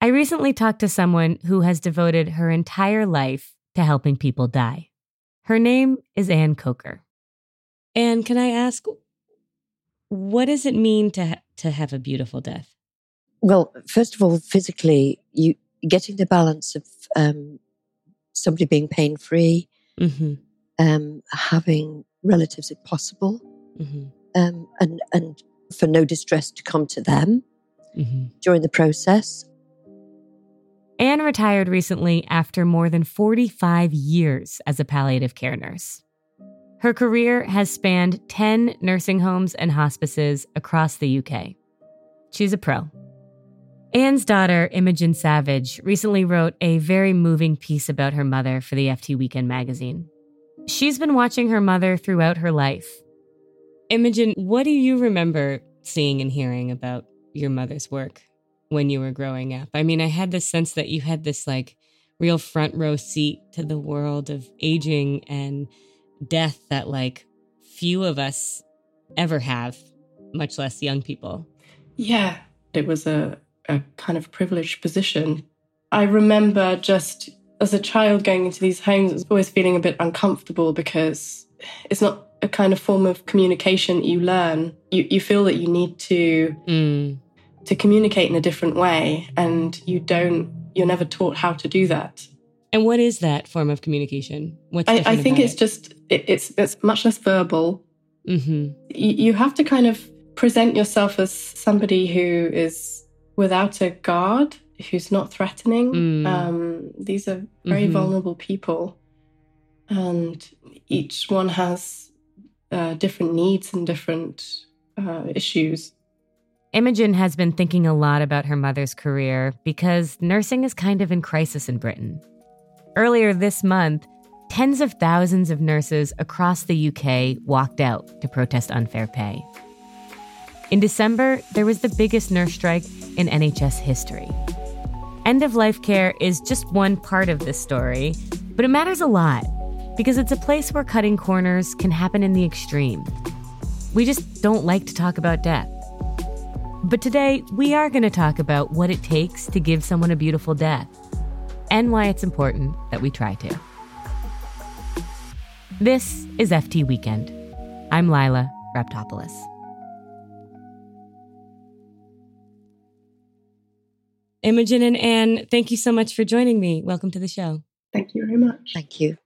I recently talked to someone who has devoted her entire life to helping people die. Her name is Anne Coker. Anne, can I ask, what does it mean to ha- to have a beautiful death? Well, first of all, physically, you getting the balance of um, somebody being pain free, Mm-hmm. um, having relatives if possible, Mm-hmm. um, and and for no distress to come to them Mm-hmm. during the process. Anne retired recently after more than 45 years as a palliative care nurse. Her career has spanned 10 nursing homes and hospices across the UK. She's a pro. Anne's daughter, Imogen Savage, recently wrote a very moving piece about her mother for the FT Weekend magazine. She's been watching her mother throughout her life. Imogen, what do you remember seeing and hearing about your mother's work when you were growing up? I mean, I had this sense that you had this like real front row seat to the world of aging and death that like few of us ever have, much less young people. Yeah, it was a, a kind of privileged position. I remember just as a child going into these homes, I was always feeling a bit uncomfortable because it's not a kind of form of communication that you learn. You, you feel that you need to Mm. To communicate in a different way, and you don't. You're never taught how to do that. And what is that form of communication? What's I, I think it's just it, it's it's much less verbal. it? Mhm. you, you have to kind of present yourself as somebody who is without a guard, who's not threatening. Mm. Um, these are very Mhm. vulnerable people, and each one has uh, different needs and different uh, issues. Imogen has been thinking a lot about her mother's career because nursing is kind of in crisis in Britain. Earlier this month, tens of thousands of nurses across the UK walked out to protest unfair pay. In December, there was the biggest nurse strike in NHS history. End of life care is just one part of this story, but it matters a lot because it's a place where cutting corners can happen in the extreme. We just don't like to talk about death. But today, we are going to talk about what it takes to give someone a beautiful death and why it's important that we try to. This is FT Weekend. I'm Lilah Raptopoulos. Imogen and Anne, thank you so much for joining me. Welcome to the show. Thank you very much. Thank you.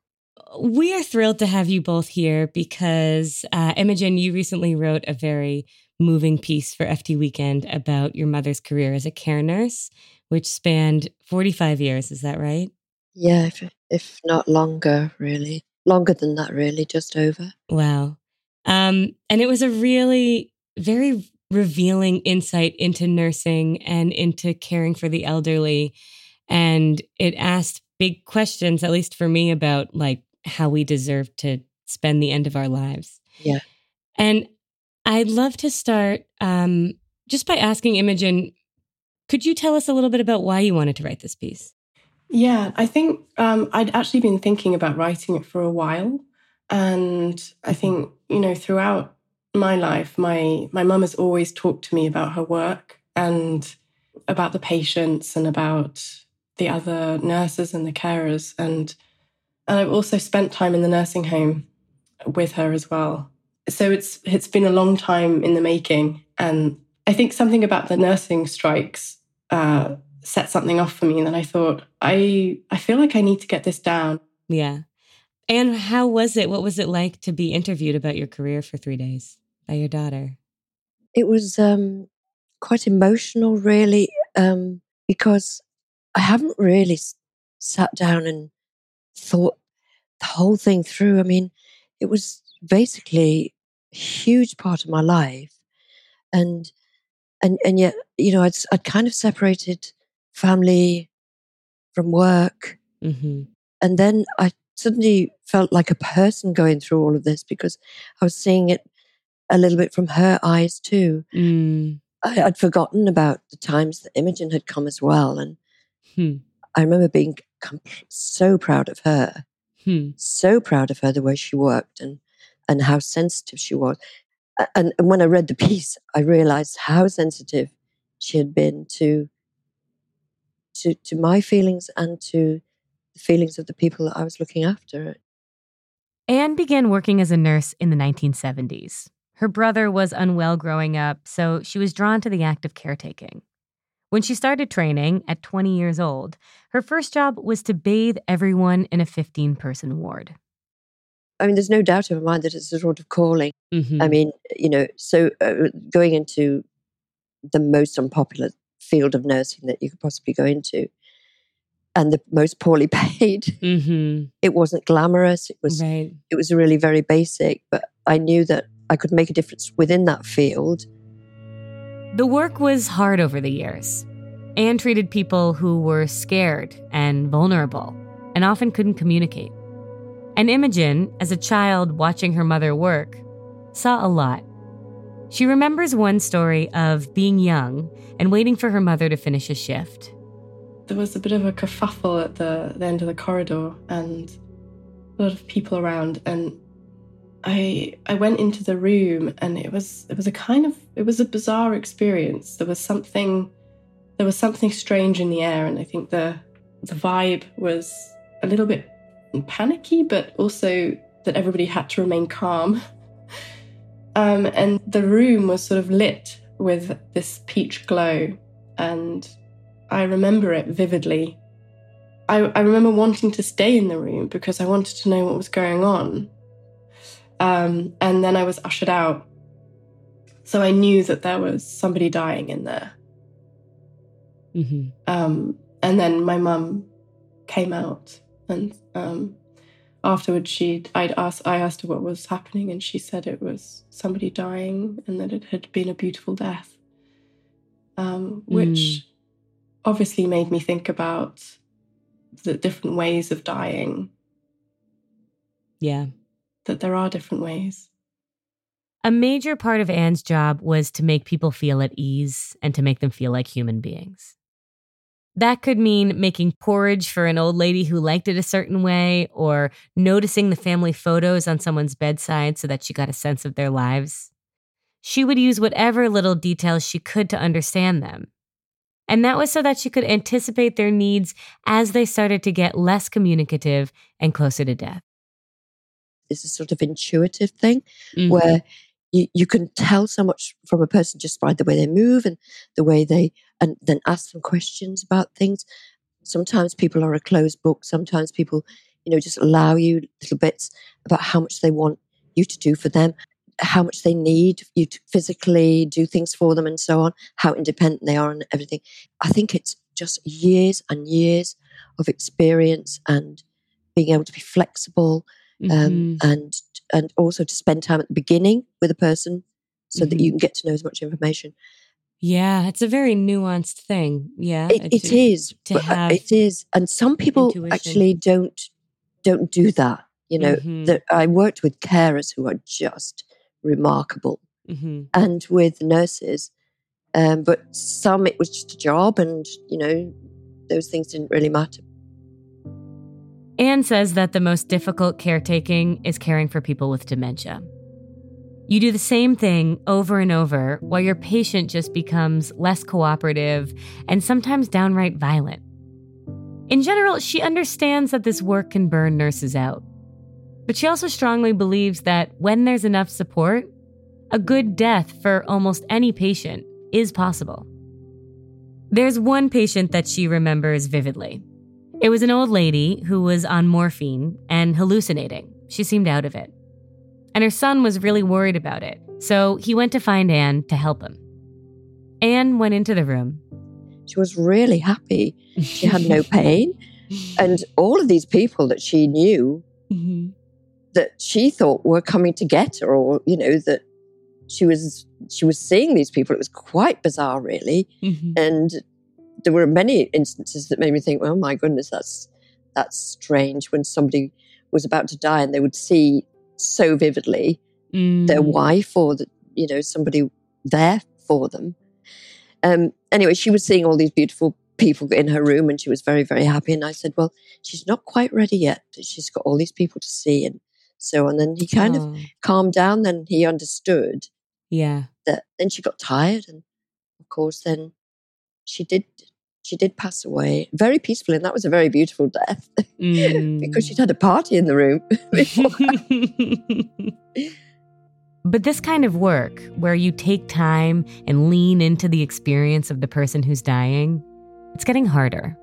We are thrilled to have you both here because, uh, Imogen, you recently wrote a very moving piece for FT Weekend about your mother's career as a care nurse, which spanned 45 years. Is that right? Yeah, if, if not longer, really. Longer than that, really, just over. Wow. Um, and it was a really very revealing insight into nursing and into caring for the elderly. And it asked big questions, at least for me, about like how we deserve to spend the end of our lives. Yeah. And I'd love to start um, just by asking Imogen, could you tell us a little bit about why you wanted to write this piece? Yeah, I think um, I'd actually been thinking about writing it for a while, and I think you know throughout my life, my my mum has always talked to me about her work and about the patients and about the other nurses and the carers, and and I've also spent time in the nursing home with her as well. So it's it's been a long time in the making, and I think something about the nursing strikes. Uh, set something off for me and then I thought I I feel like I need to get this down. Yeah. And how was it? What was it like to be interviewed about your career for three days by your daughter? It was um, quite emotional, really, um, because I haven't really sat down and thought the whole thing through. I mean, it was basically a huge part of my life, and and and yet you know I'd I'd kind of separated family from work, hmm and then I suddenly felt like a person going through all of this because I was seeing it a little bit from her eyes too. Mm. I, I'd forgotten about the times that Imogen had come as well, and Hmm. I remember being com- so proud of her, Hmm. so proud of her the way she worked and and how sensitive she was. And, and when I read the piece, I realized how sensitive she had been to to to my feelings and to the feelings of the people that I was looking after. Anne began working as a nurse in the 1970s. Her brother was unwell growing up, so she was drawn to the act of caretaking. When she started training at 20 years old, her first job was to bathe everyone in a 15 person ward. I mean, there's no doubt in my mind that it's a sort of calling. Mm-hmm. I mean, you know, so uh, going into the most unpopular field of nursing that you could possibly go into, and the most poorly paid. mm-hmm. It wasn't glamorous. It was Right. it was really very basic. But I knew that I could make a difference within that field. The work was hard over the years. Anne treated people who were scared and vulnerable and often couldn't communicate. And Imogen, as a child watching her mother work, saw a lot. She remembers one story of being young and waiting for her mother to finish a shift. There was a bit of a kerfuffle at the, the end of the corridor and a lot of people around and I I went into the room and it was it was a kind of it was a bizarre experience. There was something there was something strange in the air and I think the the vibe was a little bit panicky but also that everybody had to remain calm. Um, and the room was sort of lit with this peach glow and I remember it vividly. I, I remember wanting to stay in the room because I wanted to know what was going on. Um, and then I was ushered out. So I knew that there was somebody dying in there. Mm-hmm. Um, and then my mum came out, and um, afterwards, she I'd asked I asked her what was happening, and she said it was somebody dying, and that it had been a beautiful death, um, which Mm. obviously made me think about the different ways of dying. Yeah. That there are different ways. A major part of Anne's job was to make people feel at ease and to make them feel like human beings. That could mean making porridge for an old lady who liked it a certain way, or noticing the family photos on someone's bedside so that she got a sense of their lives. She would use whatever little details she could to understand them. And that was so that she could anticipate their needs as they started to get less communicative and closer to death. It's a sort of intuitive thing Mm-hmm. where you, you can tell so much from a person just by the way they move and the way they and then ask them questions about things. Sometimes people are a closed book. Sometimes people, you know, just allow you little bits about how much they want you to do for them, how much they need you to physically do things for them, and so on. How independent they are and everything. I think it's just years and years of experience and being able to be flexible um, Mhm. and and also to spend time at the beginning with a person so that Mhm. you can get to know as much information. Yeah, it's a very nuanced thing. Yeah, It, it to- is, to uh, have it is, and some people intuition. actually don't don't do that. You know, Mhm. that I worked with carers who are just remarkable, Mhm. and with nurses, um, but some it was just a job, and you know, those things didn't really matter. Anne says that the most difficult caretaking is caring for people with dementia. You do the same thing over and over while your patient just becomes less cooperative and sometimes downright violent. In general, she understands that this work can burn nurses out. But she also strongly believes that when there's enough support, a good death for almost any patient is possible. There's one patient that she remembers vividly. It was an old lady who was on morphine and hallucinating. She seemed out of it. And her son was really worried about it, so he went to find Anne to help him. Anne went into the room. She was really happy. She had no pain, and all of these people that she knew Mhm. that she thought were coming to get her, or you know that she was she was seeing these people. It was quite bizarre, really, Mhm. and there were many instances that made me think, "Oh my goodness, that's that's strange." When somebody was about to die, and they would see so vividly their Mm. wife or the, you know somebody there for them. Um, anyway, she was seeing all these beautiful people in her room, and she was very very happy. And I said, "Well, she's not quite ready yet. She's got all these people to see." And so on. And he kind of Oh, calmed down. Then he understood yeah. that. Then she got tired, and of course, then she did. She did pass away very peacefully, and that was a very beautiful death because she'd had a party in the room. but this kind of work, where you take time and lean into the experience of the person who's dying, it's getting harder.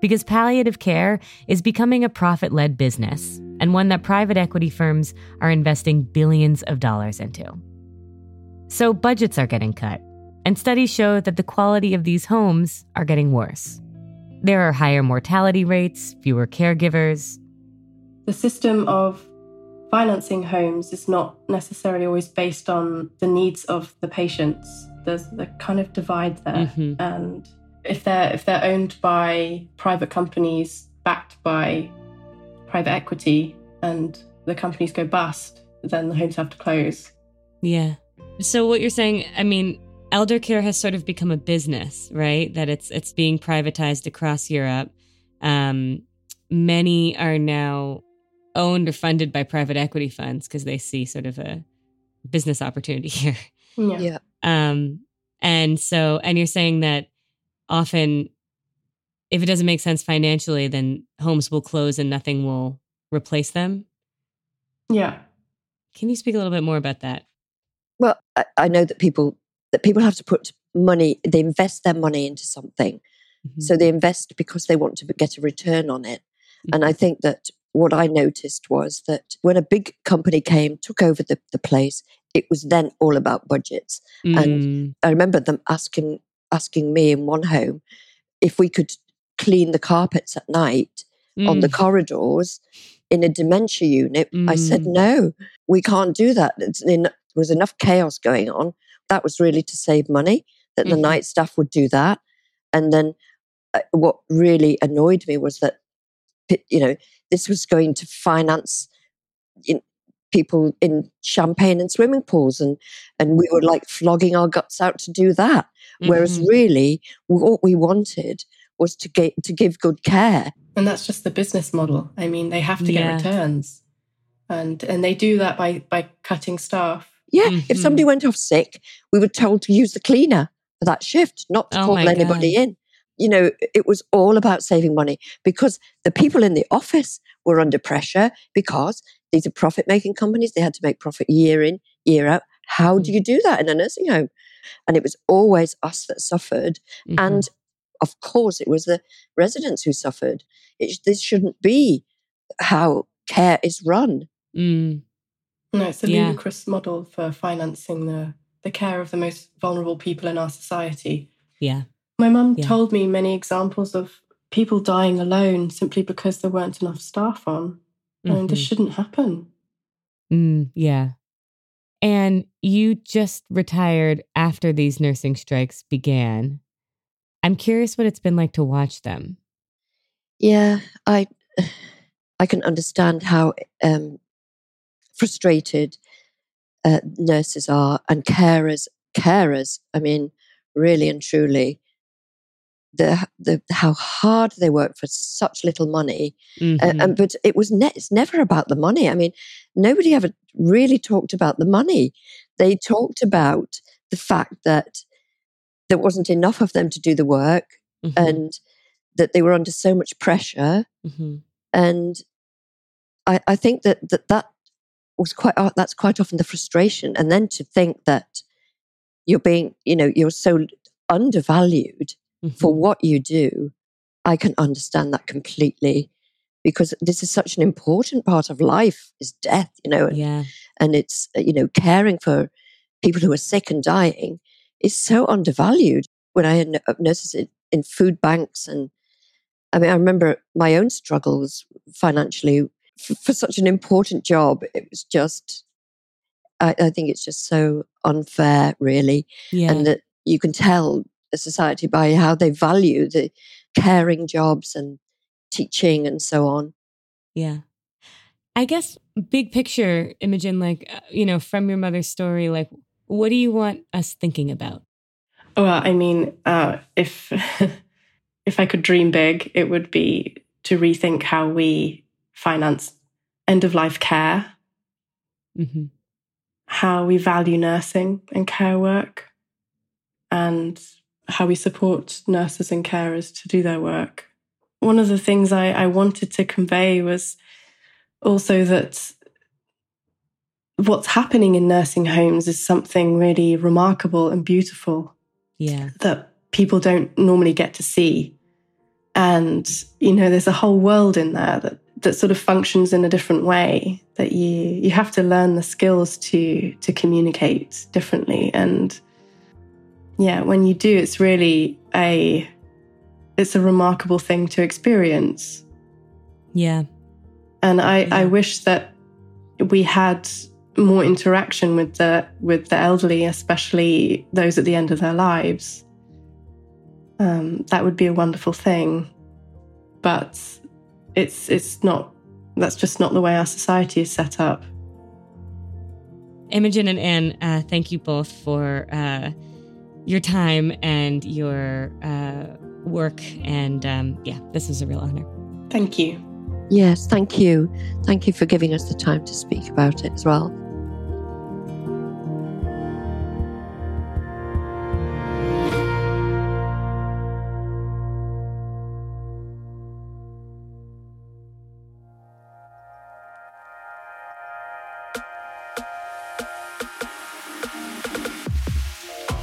Because palliative care is becoming a profit led business and one that private equity firms are investing billions of dollars into. So budgets are getting cut, and studies show that the quality of these homes are getting worse. There are higher mortality rates, fewer caregivers, The system of financing homes is not necessarily always based on the needs of the patients. There's a kind of divide there. Mhm. And if they're if they're owned by private companies backed by private equity and the companies go bust, then the homes have to close. Yeah. So what you're saying, I mean, elder care has sort of become a business, right? That it's it's being privatized across Europe. Um, many are now owned or funded by private equity funds because they see sort of a business opportunity here. Yeah. yeah, Um, and so, and you're saying that often, if it doesn't make sense financially, then homes will close and nothing will replace them. Yeah. Can you speak a little bit more about that? Well, I, I know that people that people have to put money. They invest their money into something, Mhm. so they invest because they want to get a return on it. And I think that what I noticed was that when a big company came, took over the, the place, it was then all about budgets. and- Mm, I remember them asking asking me in one home if we could clean the carpets at night on the mm, corridors in a dementia unit. I said, Mm. no, we can't do that. There was enough chaos going on. That was really to save money, that the Mhm. night staff would do that. And then uh, what really annoyed me was that, you know, this was going to finance in, people in champagne and swimming pools. And, and we were like flogging our guts out to do that. Whereas mhm. really, what we wanted was to get to give good care. And that's just the business model. I mean, they have to Yeah. get returns. And and they do that by by cutting staff. Yeah, Mhm. if somebody went off sick, we were told to use the cleaner for that shift, not to Oh call anybody God. in. You know, it was all about saving money because the people in the office were under pressure because these are profit making companies. They had to make profit year in, year out. How do Mm. you do that in a nursing home? And it was always us that suffered. Mhm. And of course, it was the residents who suffered. It, this shouldn't be how care is run. Mm, No, it's a Yeah. ludicrous model for financing the the care of the most vulnerable people in our society. yeah. My mum Yeah. told me many examples of people dying alone simply because there weren't enough staff on. And this Mhm. shouldn't happen. Mm, yeah. And you just retired after these nursing strikes began. I'm curious what it's been like to watch them. Yeah, I I can understand how um, frustrated uh, nurses are and carers. Carers, I mean, really and truly, the the how hard they work for such little money. Uh, Mhm. and but it was ne- it's never about the money. I mean, nobody ever really talked about the money. They talked about the fact that there wasn't enough of them to do the work, Mhm. and that they were under so much pressure Mhm. and I, I think that, that that was quite uh, that's quite often the frustration and then to think that you're being you know you're so undervalued for Mhm. what you do i can understand that completely because this is such an important part of life is death you know and, Yeah. and it's uh, you know caring for people who are sick and dying is so undervalued when i uh, nurses in, in food banks and i mean i remember my own struggles financially for such an important job it was just I, I think it's just so unfair, really. Yeah. And that you can tell a society by how they value the caring jobs and teaching and so on. Yeah. I guess big picture, Imogen, like, uh, you know, from your mother's story, like, what do you want us thinking about? Well, I mean, uh, if if I could dream big, it would be to rethink how we finance end of life care, Mm-hmm. how we value nursing and care work, and how we support nurses and carers to do their work. One of the things I, I wanted to convey was also that what's happening in nursing homes is something really remarkable and beautiful Yeah. that people don't normally get to see. And, you know, there's a whole world in there that, that sort of functions in a different way that you, you have to learn the skills to, to communicate differently. And yeah, when you do, it's really a, it's a remarkable thing to experience. Yeah. And I, I wish that we had more interaction with the with the elderly, especially those at the end of their lives. Um, that would be a wonderful thing, but it's it's not. That's just not the way our society is set up. Imogen and Anne, uh, thank you both for uh, your time and your uh, work. And um, yeah, this is a real honor. Thank you. Yes, thank you. Thank you for giving us the time to speak about it as well.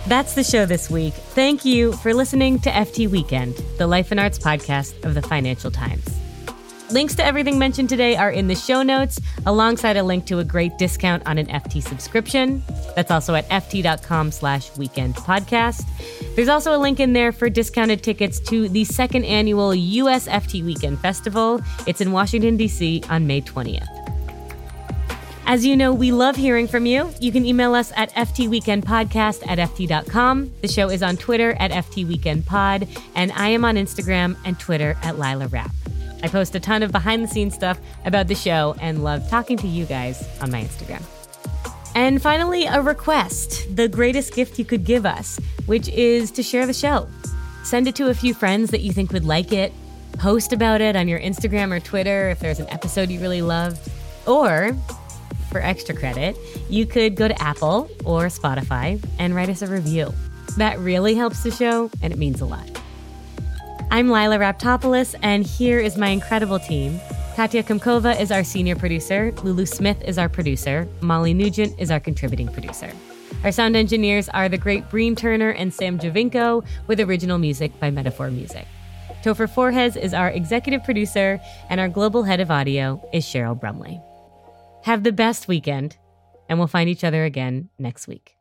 That's the show this week. Thank you for listening to FT Weekend, the Life and Arts podcast of the Financial Times. Links to everything mentioned today are in the show notes, alongside a link to a great discount on an FT subscription. That's also at ft.com slash weekend podcast. There's also a link in there for discounted tickets to the second annual US FT Weekend Festival. It's in Washington, D.C. on May 20th. As you know, we love hearing from you. You can email us at ftweekendpodcast at ft.com. The show is on Twitter at ftweekendpod, and I am on Instagram and Twitter at Lilah Rap. I post a ton of behind the scenes stuff about the show and love talking to you guys on my Instagram. And finally, a request the greatest gift you could give us, which is to share the show. Send it to a few friends that you think would like it. Post about it on your Instagram or Twitter if there's an episode you really love. Or, for extra credit, you could go to Apple or Spotify and write us a review. That really helps the show and it means a lot. I'm Lilah Raptopoulos, and here is my incredible team. Katya Kumkova is our senior producer, Lulu Smith is our producer, Molly Nugent is our contributing producer. Our sound engineers are the great Breen Turner and Sam Giovinco, with original music by Metaphor Music. Topher Forhecz is our executive producer, and our global head of audio is Cheryl Brumley. Have the best weekend, and we'll find each other again next week.